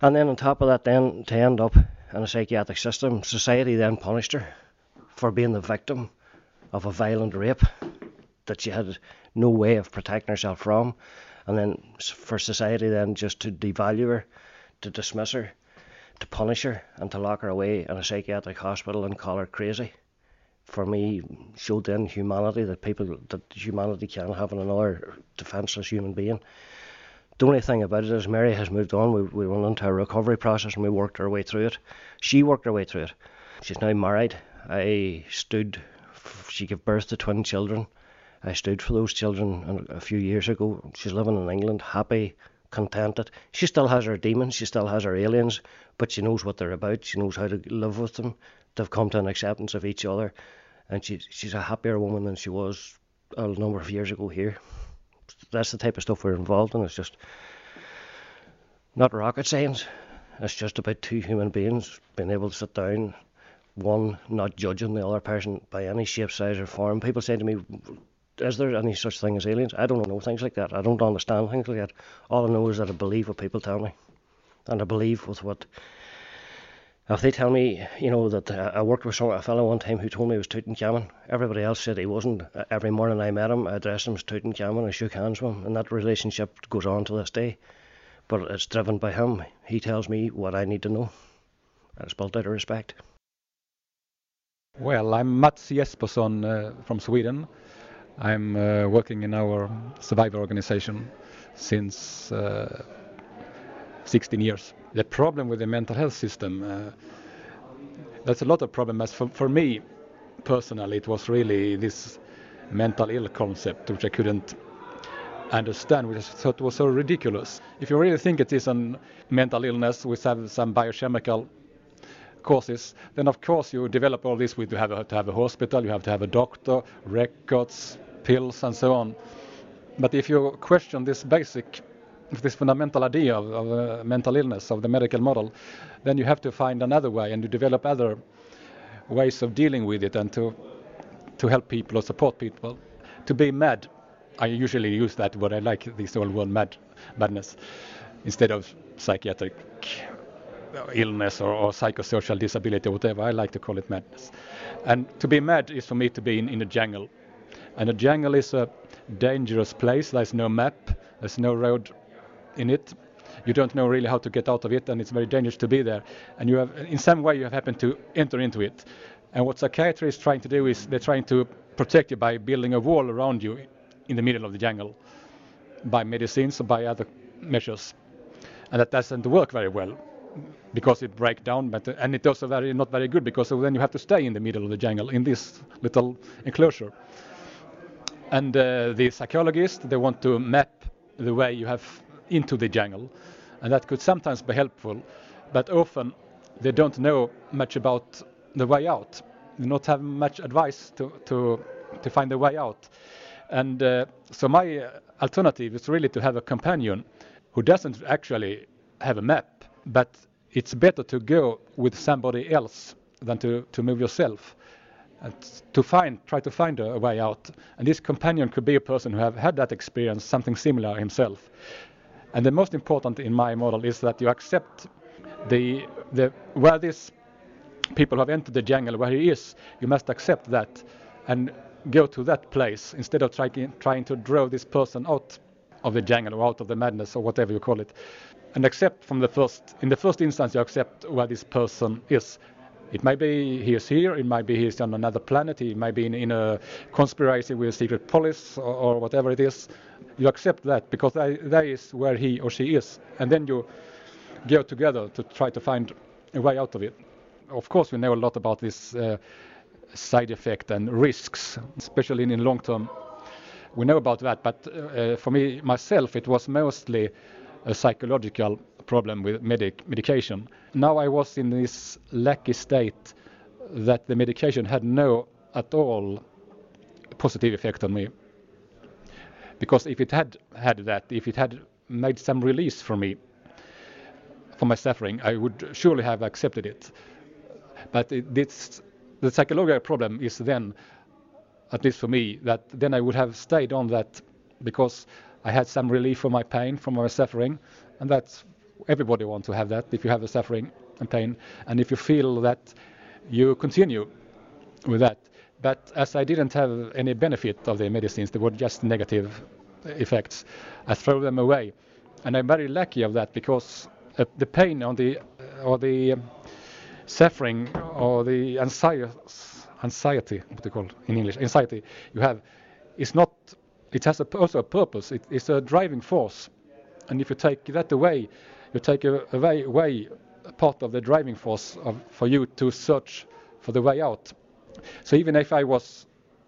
And then on top of that, then to end up in a psychiatric system, society then punished her for being the victim of a violent rape that she had no way of protecting herself from. And then for society then just to devalue her, to dismiss her, to punish her, and to lock her away in a psychiatric hospital and call her crazy. for me showed then humanity that people that humanity can have in another defenceless human being. The only thing about it is Mary has moved on. We, we went into a recovery process and we worked our way through it. She worked her way through it. She's now married. I stood. She gave birth to twin children. I stood for those children a few years ago. She's living in England, happy, contented. She still has her demons, she still has her aliens, but she knows what they're about. She knows how to live with them. They've come to an acceptance of each other, and she, she's a happier woman than she was a number of years ago here. That's the type of stuff we're involved in. It's just not rocket science. It's just about two human beings being able to sit down, one not judging the other person by any shape, size, or form. People say to me, is there any such thing as aliens? I don't know things like that. I don't understand things like that. All I know is that I believe what people tell me, and I believe with what. If they tell me, you know, that I worked with some, a fellow one time who told me he was Tutankhamun, everybody else said he wasn't. Every morning I met him, I addressed him as Tutankhamun, I shook hands with him, and that relationship goes on to this day. But it's driven by him. He tells me what I need to know. It's built out of respect. Well, I'm Mats Jespersson uh, from Sweden. I'm uh, working in our survivor organization since uh, 16 years. The problem with the mental health system, uh, there's a lot of problems. For, for me personally, it was really this mental ill concept which I couldn't understand, which I thought was so ridiculous. If you really think it is a mental illness we have some biochemical causes, then of course you develop all this We have to have a hospital, you have to have a doctor, records, pills, and so on. But if you question this basic, this fundamental idea of, of uh, mental illness, of the medical model, then you have to find another way and you develop other ways of dealing with it and to to help people or support people. To be mad, I usually use that word. I like this old word mad, madness, instead of psychiatric illness or, or, psychosocial disability or whatever. I like to call it madness. And to be mad is for me to be in, in a jungle. And a jungle is a dangerous place. There's no map, there's no road in it. You don't know really how to get out of it, and it's very dangerous to be there. And you have, in some way, you have happened to enter into it. And what psychiatry is trying to do is they're trying to protect you by building a wall around you in the middle of the jungle by medicines or by other measures. And that doesn't work very well because it breaks down, but and it's also very not very good because then you have to stay in the middle of the jungle in this little enclosure. And uh, the psychologists they want to map the way you have into the jungle, and that could sometimes be helpful, but often they don't know much about the way out. They not have much advice to to to find the way out. And uh, so my alternative is really to have a companion who doesn't actually have a map but it's better to go with somebody else than to, to move yourself and to find try to find a, way out. And this companion could be a person who have had that experience something similar himself. And the most important in my model is that you accept the the where this people have entered the jungle where he is you must accept that and go to that place instead of trying trying to draw this person out of the jungle or out of the madness or whatever you call it and accept from the first, in the first instance, you accept where this person is. It might be he is here, it might be he is on another planet, he might be in, in a conspiracy with a secret police or, or, whatever it is. You accept that because that, that is where he or she is. And then you go together to try to find a way out of it. Of course, we know a lot about this uh, side effect and risks, especially in, in long term. We know about that, but uh, for me, myself, it was mostly a psychological problem with medic medication. Now I was in this lucky state that the medication had no at all positive effect on me. Because if it had had that, if it had made some release for me, for my suffering, I would surely have accepted it. But it, the psychological problem is then, at least for me, that then I would have stayed on that because I had some relief from my pain, from my suffering, and that's everybody wants to have that if you have a suffering and pain, and if you feel that you continue with that. But as I didn't have any benefit of the medicines, they were just negative effects. I throw them away, and I'm very lucky of that because uh, the pain on the uh, or the um, suffering or the anxiety anxiety, what they call in English, anxiety you have, is not. It has a, also a purpose. It, it's a driving force, and if you take that away, you take away, away part of the driving force of, for you to search for the way out. So even if I was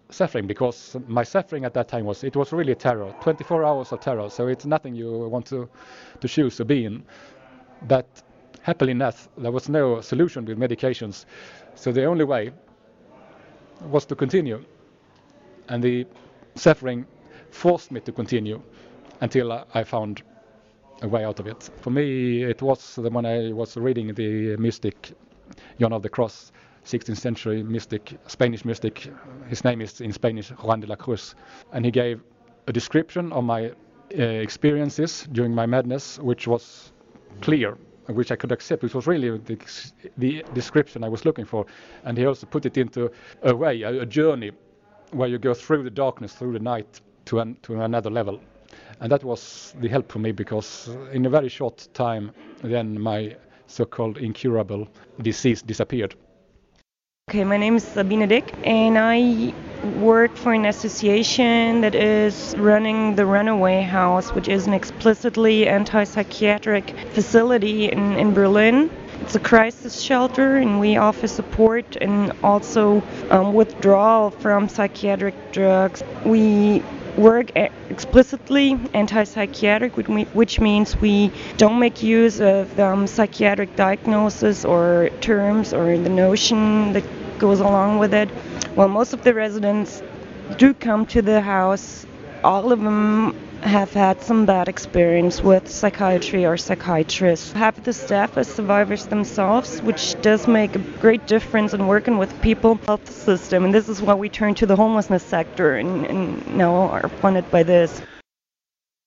suffering, because my suffering at that time was it was really terror, 24 hours of terror. So it's nothing you want to to choose to be in. But happily enough, there was no solution with medications. So the only way was to continue, and the suffering forced me to continue until I found a way out of it. For me, it was when I was reading the mystic John of the Cross, 16th century mystic, Spanish mystic. His name is in Spanish Juan de la Cruz, and he gave a description of my uh, experiences during my madness, which was clear, which I could accept. It was really the, the description I was looking for, and he also put it into a way, a, a journey, where you go through the darkness, through the night, to, an, to another level and that was the help for me because in a very short time then my so-called incurable disease disappeared. Okay, my name is Sabine Dick, and I work for an association that is running the Runaway House, which is an explicitly anti psychiatric facility in, in Berlin. It's a crisis shelter, and we offer support and also um, withdrawal from psychiatric drugs. We work explicitly anti-psychiatric, which means we don't make use of um, psychiatric diagnosis or terms or the notion that goes along with it. Well, most of the residents do come to the house. All of them have had some bad experience with psychiatry or psychiatrists. Half the staff are survivors themselves, which does make a great difference in working with people health system. And this is why we turn to the homelessness sector and, and now are funded by this.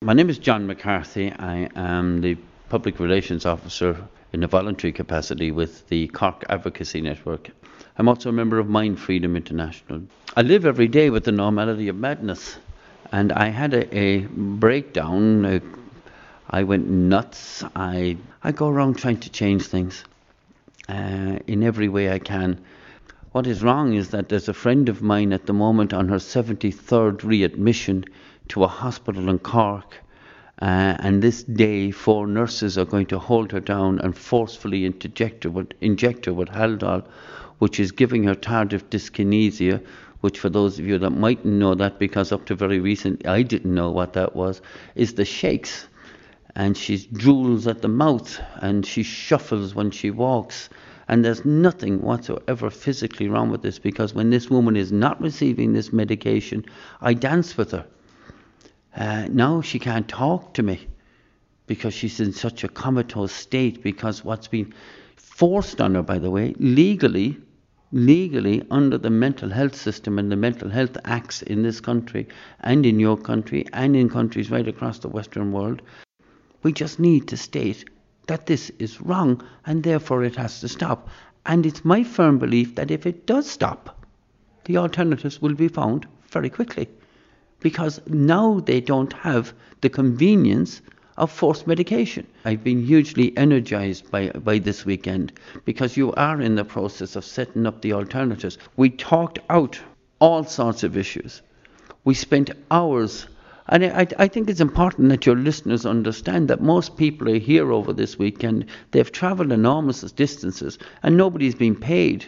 My name is John McCarthy. I am the public relations officer in a voluntary capacity with the Cork Advocacy Network. I'm also a member of Mind Freedom International. I live every day with the normality of madness and I had a, a breakdown. Uh, I went nuts. I I go around trying to change things uh, in every way I can. What is wrong is that there's a friend of mine at the moment on her 73rd readmission to a hospital in Cork. Uh, and this day, four nurses are going to hold her down and forcefully inject her with, inject her with Haldol, which is giving her tardive dyskinesia, which for those of you that mightn't know that, because up to very recent I didn't know what that was, is the shakes. And she drools at the mouth and she shuffles when she walks. And there's nothing whatsoever physically wrong with this because when this woman is not receiving this medication, I dance with her. Uh, now she can't talk to me because she's in such a comatose state because what's been forced on her, by the way, legally legally under the mental health system and the mental health acts in this country and in your country and in countries right across the Western world. We just need to state that this is wrong and therefore it has to stop. And it's my firm belief that if it does stop, the alternatives will be found very quickly. Because now they don't have the convenience of forced medication. I've been hugely energized by, by this weekend because you are in the process of setting up the alternatives. We talked out all sorts of issues. We spent hours, and I, I think it's important that your listeners understand that most people are here over this weekend. They've traveled enormous distances and nobody's been paid.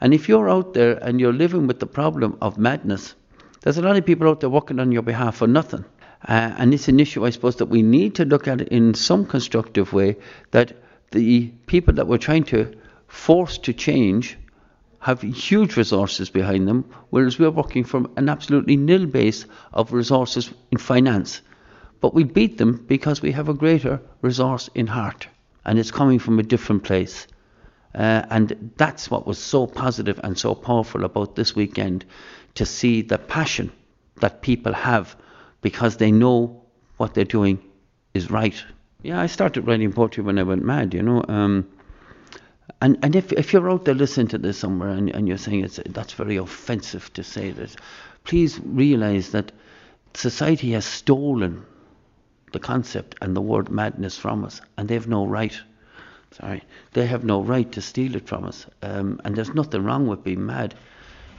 And if you're out there and you're living with the problem of madness, there's a lot of people out there working on your behalf for nothing. Uh, and it's an issue, I suppose, that we need to look at in some constructive way that the people that we're trying to force to change have huge resources behind them, whereas we're working from an absolutely nil base of resources in finance. But we beat them because we have a greater resource in heart, and it's coming from a different place. Uh, and that's what was so positive and so powerful about this weekend to see the passion that people have because they know what they're doing is right. Yeah, I started writing poetry when I went mad, you know. Um, and and if if you're out there listening to this somewhere and, and you're saying it's that's very offensive to say this, please realize that society has stolen the concept and the word madness from us, and they have no right. Sorry, they have no right to steal it from us. Um, and there's nothing wrong with being mad.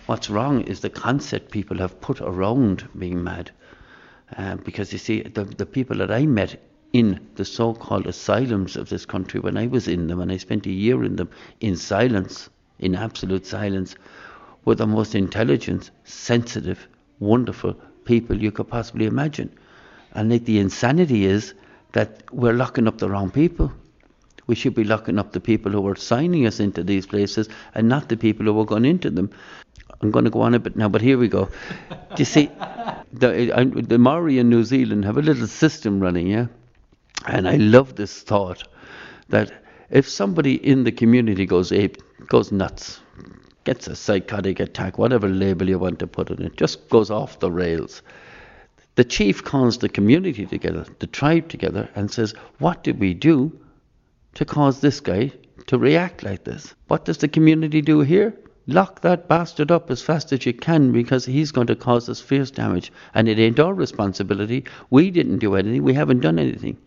What's wrong is the concept people have put around being mad. Uh, because you see, the, the people that I met in the so called asylums of this country, when I was in them, and I spent a year in them in silence, in absolute silence, were the most intelligent, sensitive, wonderful people you could possibly imagine. And like the insanity is that we're locking up the wrong people. We should be locking up the people who are signing us into these places and not the people who are going into them. I'm going to go on a bit now, but here we go. Do you see, the, I, the Maori in New Zealand have a little system running, yeah? And I love this thought that if somebody in the community goes ape, goes nuts, gets a psychotic attack, whatever label you want to put on it, just goes off the rails. The chief calls the community together, the tribe together, and says, What did we do to cause this guy to react like this? What does the community do here? Lock that bastard up as fast as you can because he's going to cause us fierce damage. And it ain't our responsibility. We didn't do anything. We haven't done anything.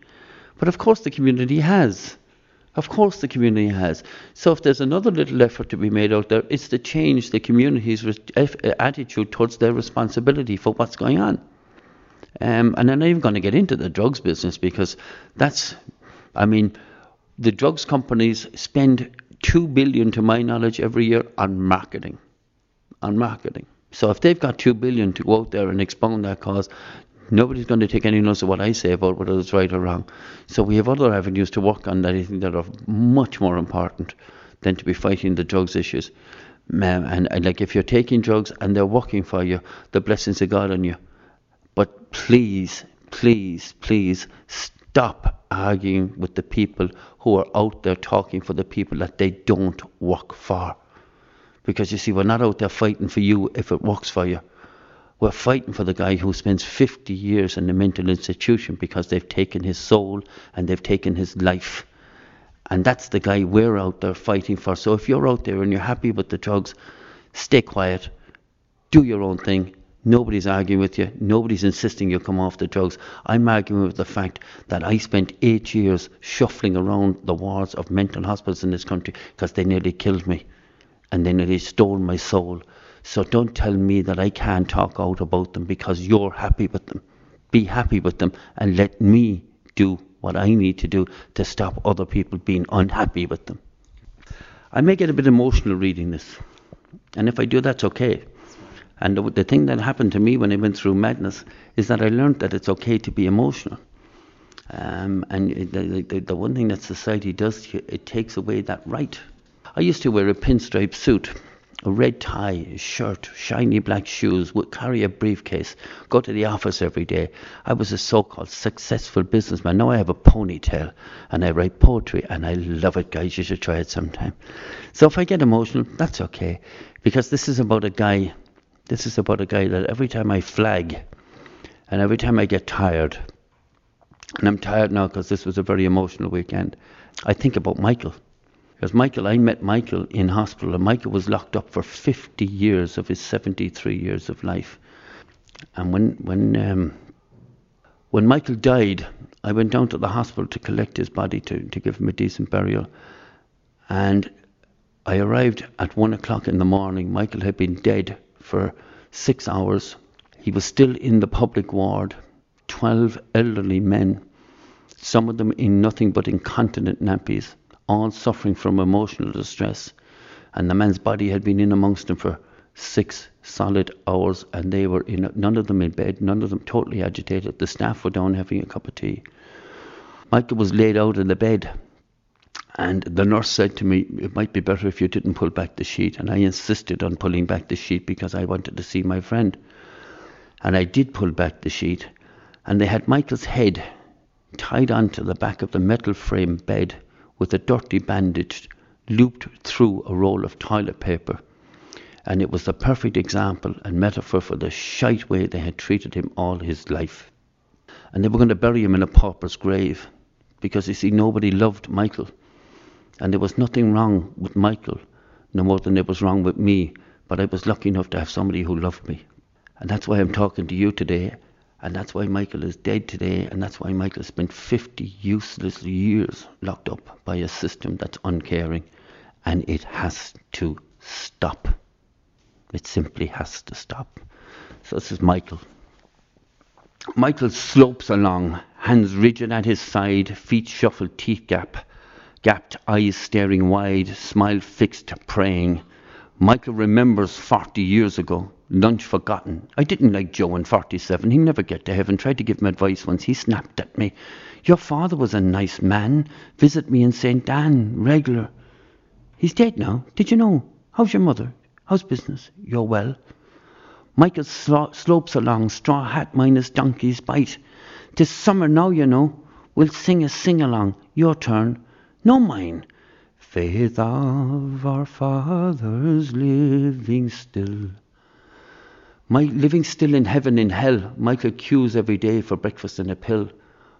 But of course, the community has. Of course, the community has. So, if there's another little effort to be made out there, it's to change the community's attitude towards their responsibility for what's going on. Um, and I'm not even going to get into the drugs business because that's, I mean, the drugs companies spend two billion, to my knowledge, every year on marketing. On marketing. So if they've got two billion to go out there and expound that cause, nobody's going to take any notice of what I say about whether it's right or wrong. So we have other avenues to work on that I think that are much more important than to be fighting the drugs issues. and, and like if you're taking drugs and they're working for you, the blessings of God on you. But please, please, please stop arguing with the people who are out there talking for the people that they don't work for. Because you see, we're not out there fighting for you if it works for you. We're fighting for the guy who spends 50 years in a mental institution because they've taken his soul and they've taken his life. And that's the guy we're out there fighting for. So if you're out there and you're happy with the drugs, stay quiet, do your own thing, Nobody's arguing with you. Nobody's insisting you come off the drugs. I'm arguing with the fact that I spent eight years shuffling around the wards of mental hospitals in this country because they nearly killed me and they nearly stole my soul. So don't tell me that I can't talk out about them because you're happy with them. Be happy with them and let me do what I need to do to stop other people being unhappy with them. I may get a bit emotional reading this, and if I do, that's okay and the, the thing that happened to me when I went through madness is that I learned that it's okay to be emotional. Um, and the, the, the, one thing that society does, it takes away that right. I used to wear a pinstripe suit, a red tie, a shirt, shiny black shoes, would carry a briefcase, go to the office every day. I was a so-called successful businessman. Now I have a ponytail and I write poetry and I love it, guys. You should try it sometime. So if I get emotional, that's okay, because this is about a guy this is about a guy that every time I flag and every time I get tired, and I'm tired now because this was a very emotional weekend, I think about Michael. Because Michael, I met Michael in hospital, and Michael was locked up for 50 years of his 73 years of life. And when when um, when Michael died, I went down to the hospital to collect his body to, to give him a decent burial. And I arrived at one o'clock in the morning. Michael had been dead for six hours. He was still in the public ward, 12 elderly men, some of them in nothing but incontinent nappies, all suffering from emotional distress. And the man's body had been in amongst them for six solid hours, and they were in none of them in bed, none of them totally agitated. The staff were down having a cup of tea. Michael was laid out in the bed, and the nurse said to me, It might be better if you didn't pull back the sheet. And I insisted on pulling back the sheet because I wanted to see my friend. And I did pull back the sheet. And they had Michael's head tied onto the back of the metal frame bed with a dirty bandage looped through a roll of toilet paper. And it was the perfect example and metaphor for the shite way they had treated him all his life. And they were going to bury him in a pauper's grave because, you see, nobody loved Michael. And there was nothing wrong with Michael, no more than there was wrong with me. But I was lucky enough to have somebody who loved me. And that's why I'm talking to you today. And that's why Michael is dead today. And that's why Michael spent 50 useless years locked up by a system that's uncaring. And it has to stop. It simply has to stop. So this is Michael. Michael slopes along, hands rigid at his side, feet shuffled, teeth gap, gapped, eyes staring wide, smile fixed, praying. Michael remembers 40 years ago, lunch forgotten. I didn't like Joe in 47. He never get to heaven. Tried to give him advice once. He snapped at me. Your father was a nice man. Visit me in St. Anne, regular. He's dead now. Did you know? How's your mother? How's business? You're well? Michael slo- slopes along, straw hat minus donkey's bite. Tis summer now, you know. We'll sing a sing along. Your turn. No mine. Faith of our fathers living still. My living still in heaven in hell. Michael queues every day for breakfast and a pill,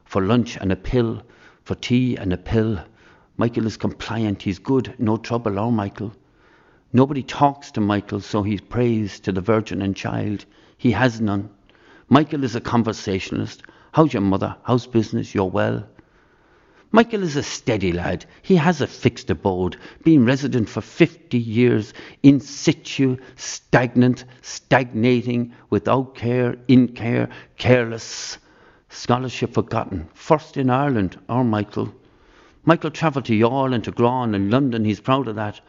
for lunch and a pill, for tea and a pill. Michael is compliant, he's good, no trouble, our Michael. Nobody talks to Michael, so he prays to the Virgin and Child. He has none. Michael is a conversationalist. How's your mother? How's business? You're well? Michael is a steady lad. He has a fixed abode, been resident for 50 years, in situ, stagnant, stagnating, without care, in care, careless. Scholarship forgotten. First in Ireland, our Michael. Michael travelled to Youghal and to Grawn and London, he's proud of that.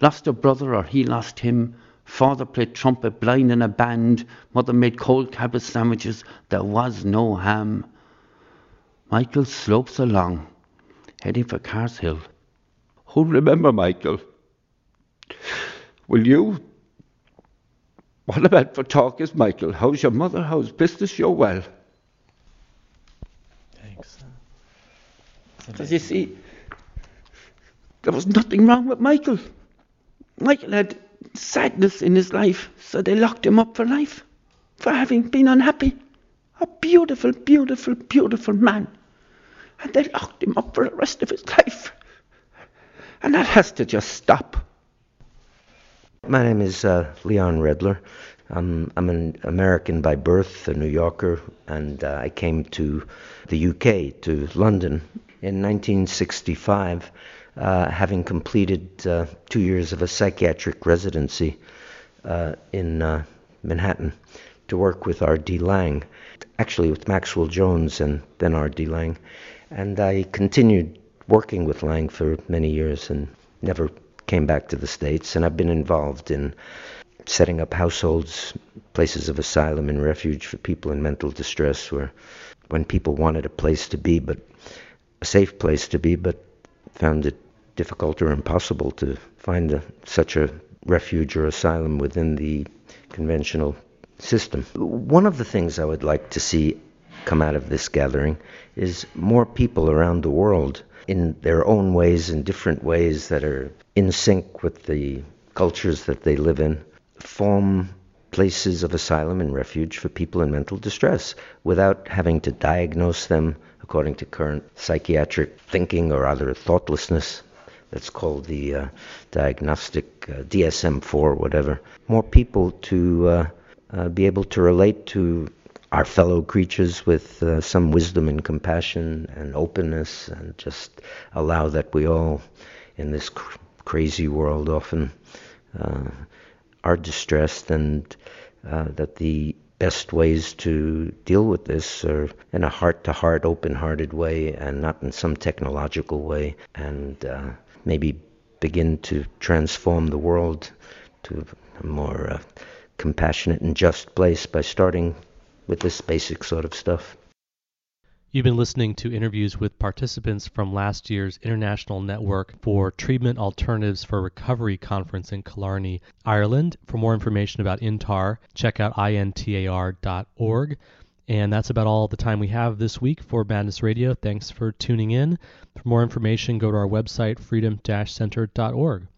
Lost a brother or he lost him. Father played trumpet blind in a band. Mother made cold cabbage sandwiches. There was no ham. Michael slopes along, heading for Cars Hill. Who'll oh, remember Michael? Will you? What about for talk is Michael? How's your mother? How's business? You're well. Thanks. Because you see, there was nothing wrong with Michael. Michael had sadness in his life, so they locked him up for life for having been unhappy. A beautiful, beautiful, beautiful man. And they locked him up for the rest of his life. And that has to just stop. My name is uh, Leon Redler. I'm, I'm an American by birth, a New Yorker, and uh, I came to the UK, to London, in 1965 uh, having completed uh, two years of a psychiatric residency uh, in uh, Manhattan to work with R.D. Laing, actually with Maxwell Jones and then R.D. Laing. And I continued working with Laing for many years and never came back to the States. And I've been involved in setting up households, places of asylum and refuge for people in mental distress, where when people wanted a place to be, but a safe place to be, but found it difficult or impossible to find a, such a refuge or asylum within the conventional system. One of the things I would like to see come out of this gathering is more people around the world in their own ways, in different ways that are in sync with the cultures that they live in, form places of asylum and refuge for people in mental distress without having to diagnose them according to current psychiatric thinking or other thoughtlessness. That's called the uh, diagnostic uh, DSM-4, whatever. More people to uh, uh, be able to relate to our fellow creatures with uh, some wisdom and compassion and openness, and just allow that we all, in this cr- crazy world, often uh, are distressed, and that the best ways to deal with this are in a heart-to-heart, open-hearted way, and not in some technological way, and uh, maybe begin to transform the world to a more uh, compassionate and just place by starting with this basic sort of stuff. You've been listening to interviews with participants from last year's International Network for Treatment Alternatives for Recovery conference in Killarney, Ireland. For more information about INTAR, check out intar.org. And that's about all the time we have this week for Madness Radio. Thanks for tuning in. For more information, go to our website, freedom-center.org.